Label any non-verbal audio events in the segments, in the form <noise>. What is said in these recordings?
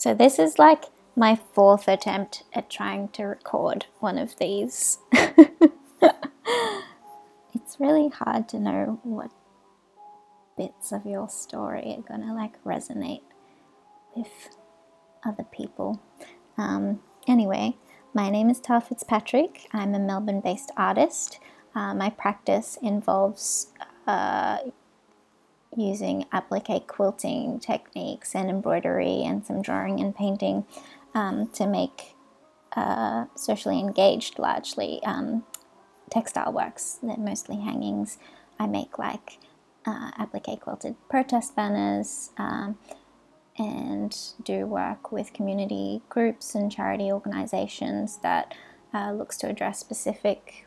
So this is like my fourth attempt at trying to record one of these. <laughs> it's really hard to know what bits of your story are gonna like resonate with other people. Um, anyway, my name is Tal Fitzpatrick. I'm a Melbourne based artist. Uh, my practice involves uh, using applique quilting techniques and embroidery and some drawing and painting um, to make uh, socially engaged, largely um, textile works. They're mostly hangings. I make like uh, applique quilted protest banners um, and do work with community groups and charity organizations that uh, looks to address specific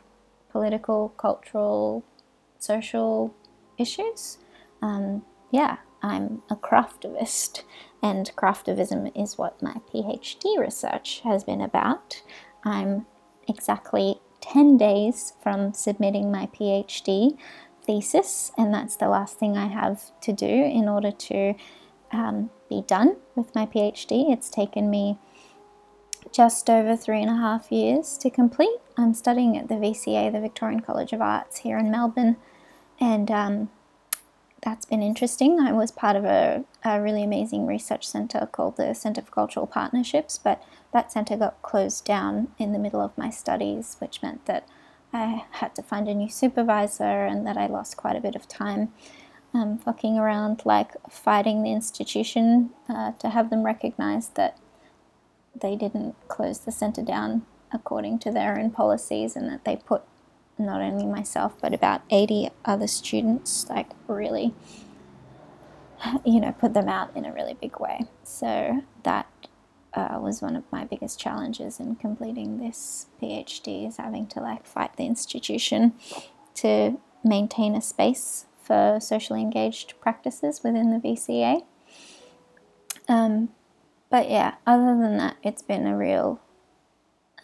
political, cultural, social issues. Um, yeah, I'm a craftivist, and craftivism is what my PhD research has been about. I'm exactly 10 days from submitting my PhD thesis, and that's the last thing I have to do in order to um, be done with my PhD. It's taken me just over three and a half years to complete. I'm studying at the VCA, the Victorian College of Arts here in Melbourne, and um, that's been interesting. I was part of a, a really amazing research centre called the Centre for Cultural Partnerships, but that centre got closed down in the middle of my studies, which meant that I had to find a new supervisor and that I lost quite a bit of time um, fucking around, like fighting the institution uh, to have them recognize that they didn't close the centre down according to their own policies and that they put not only myself but about 80 other students like really <sighs> you know put them out in a really big way. So that uh, was one of my biggest challenges in completing this phd is having to like fight the institution to maintain a space for socially engaged practices within the vca um, but yeah, other than that, it's been a real,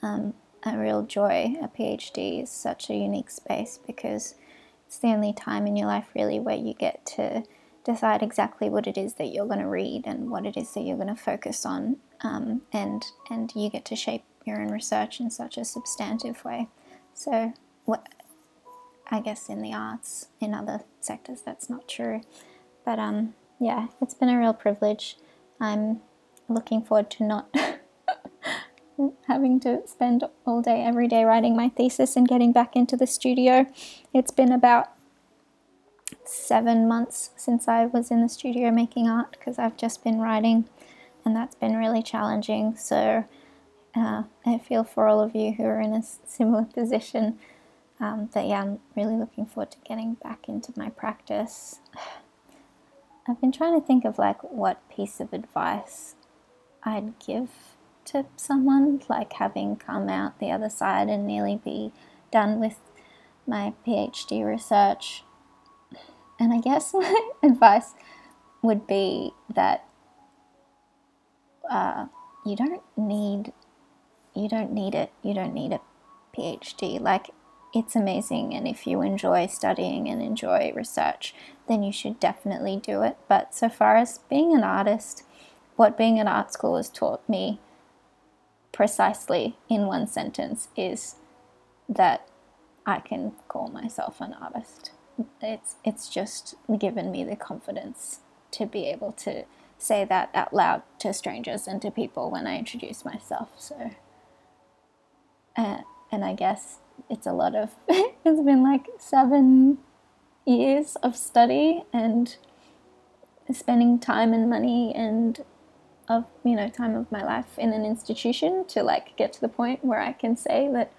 um, a real joy. A PhD is such a unique space because it's the only time in your life really where you get to decide exactly what it is that you're going to read and what it is that you're going to focus on, um, and and you get to shape your own research in such a substantive way. So, what I guess in the arts, in other sectors, that's not true. But um, yeah, it's been a real privilege. I'm looking forward to not <laughs> having to spend all day, every day writing my thesis and getting back into the studio. It's been about seven months since I was in the studio making art because I've just been writing, and that's been really challenging. So uh, I feel for all of you who are in a similar position. Um, but yeah, I'm really looking forward to getting back into my practice. I've been trying to think of like what piece of advice I'd give to someone, like having come out the other side and nearly be done with my PhD research. And I guess <laughs> my advice would be that uh, you don't need you don't need it. You don't need a PhD. Like it's amazing, and if you enjoy studying and enjoy research, then you should definitely do it. But so far as being an artist, what being an art school has taught me precisely in one sentence is that I can call myself an artist. It's it's just given me the confidence to be able to say that out loud to strangers and to people when I introduce myself. So, uh, and I guess it's a lot of. <laughs> it's been like seven years of study and spending time and money and of you know time of my life in an institution to like get to the point where I can say that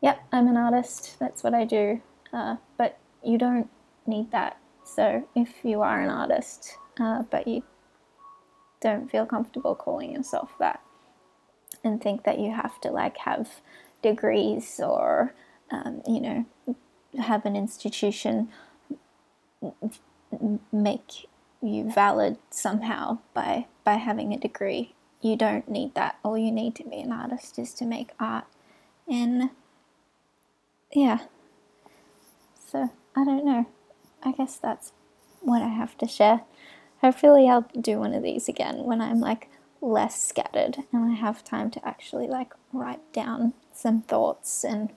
yep I'm an artist that's what I do uh, but you don't need that. So if you are an artist uh, but you don't feel comfortable calling yourself that and think that you have to like have degrees or um, you know have an institution make you valid somehow by by having a degree. You don't need that. All you need to be an artist is to make art. And yeah. So, I don't know. I guess that's what I have to share. Hopefully I'll do one of these again when I'm like less scattered and I have time to actually like write down some thoughts and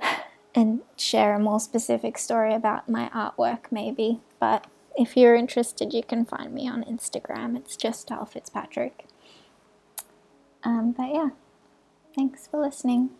<sighs> and share a more specific story about my artwork maybe. But if you're interested, you can find me on Instagram. It's just Tal Fitzpatrick. Um, but yeah, thanks for listening.